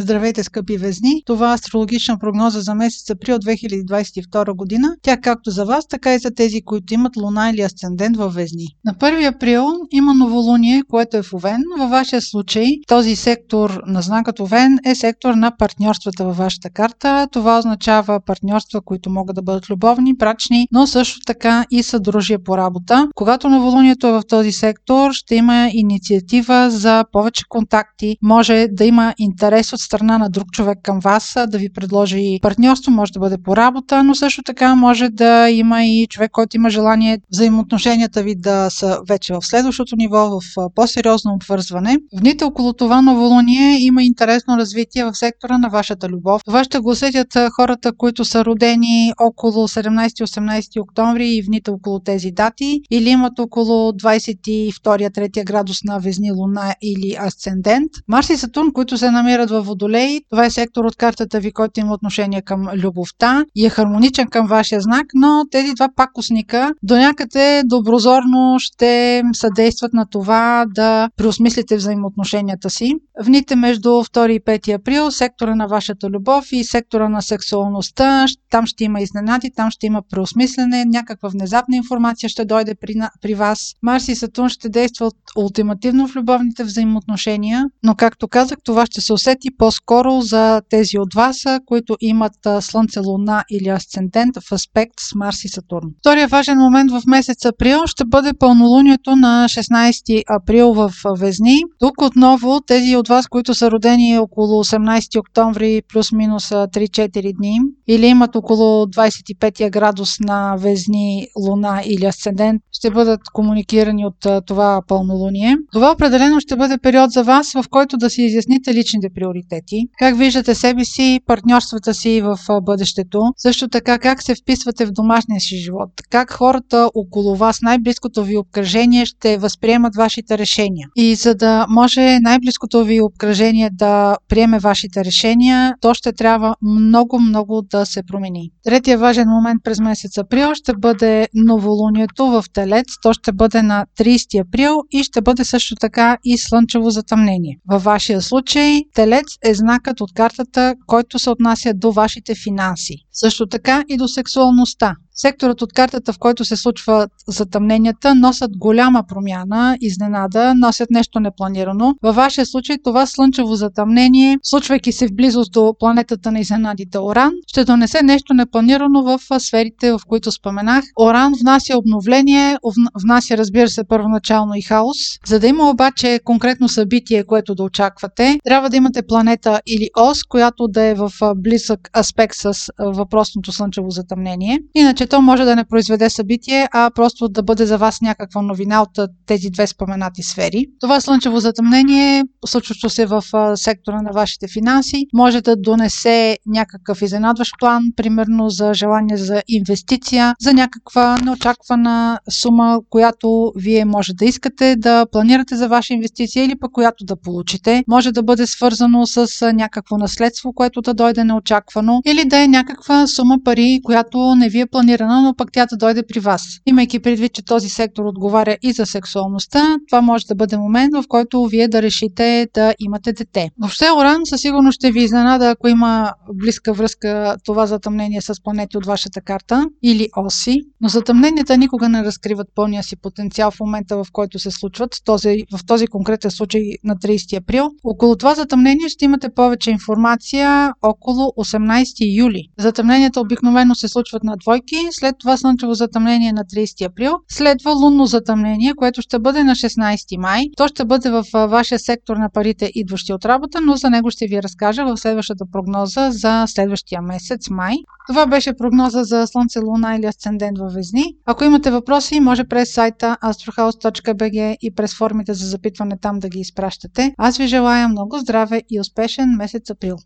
Здравейте, скъпи везни! Това е астрологична прогноза за месец април 2022 година. Тя както за вас, така и за тези, които имат луна или асцендент във везни. На 1 април има новолуние, което е в Овен. Във вашия случай този сектор на знакът Овен е сектор на партньорствата във вашата карта. Това означава партньорства, които могат да бъдат любовни, брачни, но също така и съдружие по работа. Когато новолунието е в този сектор, ще има инициатива за повече контакти, може да има интерес от страна на друг човек към вас, да ви предложи партньорство, може да бъде по работа, но също така може да има и човек, който има желание взаимоотношенията ви да са вече в следващото ниво, в по-сериозно обвързване. В дните около това новолуние има интересно развитие в сектора на вашата любов. Това ще го усетят хората, които са родени около 17-18 октомври и в дните около тези дати или имат около 22-3 градус на Везни Луна или Асцендент. Марс и Сатурн, които се намират в Водолей, това е сектор от картата ви, който има отношение към любовта и е хармоничен към вашия знак, но тези два пакосника до някъде доброзорно ще съдействат на това да преосмислите взаимоотношенията си. Вните между 2 и 5 април, сектора на вашата любов и сектора на сексуалността, там ще има изненади, там ще има преосмислене, някаква внезапна информация ще дойде при, при вас. Марс и Сатурн ще действат ултимативно в любовните взаимоотношения, но както казах, това ще се усети по-скоро за тези от вас, които имат Слънце, Луна или Асцендент в аспект с Марс и Сатурн. Втория важен момент в месец април ще бъде пълнолунието на 16 април в Везни. Тук отново тези от вас, които са родени около 18 октомври плюс-минус 3-4 дни или имат около 25 градус на Везни, Луна или Асцендент, ще бъдат комуникирани от това пълнолуние. Това определено ще бъде период за вас, в който да си изясните личните приоритети, как виждате себе си, партньорствата си в бъдещето, също така как се вписвате в домашния си живот, как хората около вас, най-близкото ви обкръжение ще възприемат вашите решения. И за да може най-близкото ви обкръжение да приеме вашите решения, то ще трябва много-много да се промени. Третия важен момент през месец април ще бъде новолунието в Телец. То ще бъде на 30 април и ще бъде също така и слънчево затъмнение. Във вашия случай Телец е знакът от картата, който се отнася до вашите финанси. Също така и до сексуалността. Секторът от картата, в който се случват затъмненията, носят голяма промяна, изненада, носят нещо непланирано. Във вашия случай това слънчево затъмнение, случвайки се в близост до планетата на изненадите Оран, ще донесе нещо непланирано в сферите, в които споменах. Оран внася обновление, внася, разбира се, първоначално и хаос. За да има обаче конкретно събитие, което да очаквате, трябва да имате планета или ос, която да е в близък аспект с въпросното слънчево затъмнение. Иначе то може да не произведе събитие, а просто да бъде за вас някаква новина от тези две споменати сфери. Това слънчево затъмнение, случващо се в сектора на вашите финанси, може да донесе някакъв изненадващ план, примерно за желание за инвестиция, за някаква неочаквана сума, която вие може да искате да планирате за ваша инвестиция или пък която да получите. Може да бъде свързано с някакво наследство, което да дойде неочаквано или да е някаква сума пари, която не ви е планирана планирана, но пък тя да дойде при вас. Имайки предвид, че този сектор отговаря и за сексуалността, това може да бъде момент, в който вие да решите да имате дете. Въобще Оран със сигурност ще ви изненада, ако има близка връзка това затъмнение с планети от вашата карта или оси, но затъмненията никога не разкриват пълния си потенциал в момента, в който се случват. Този, в този конкретен случай на 30 април. Около това затъмнение ще имате повече информация около 18 юли. Затъмненията обикновено се случват на двойки, след това слънчево затъмнение на 30 април, следва лунно затъмнение, което ще бъде на 16 май. То ще бъде в вашия сектор на парите, идващи от работа, но за него ще ви разкажа в следващата прогноза за следващия месец май. Това беше прогноза за Слънце, Луна или Асцендент във Везни. Ако имате въпроси, може през сайта astrohouse.bg и през формите за запитване там да ги изпращате. Аз ви желая много здраве и успешен месец април!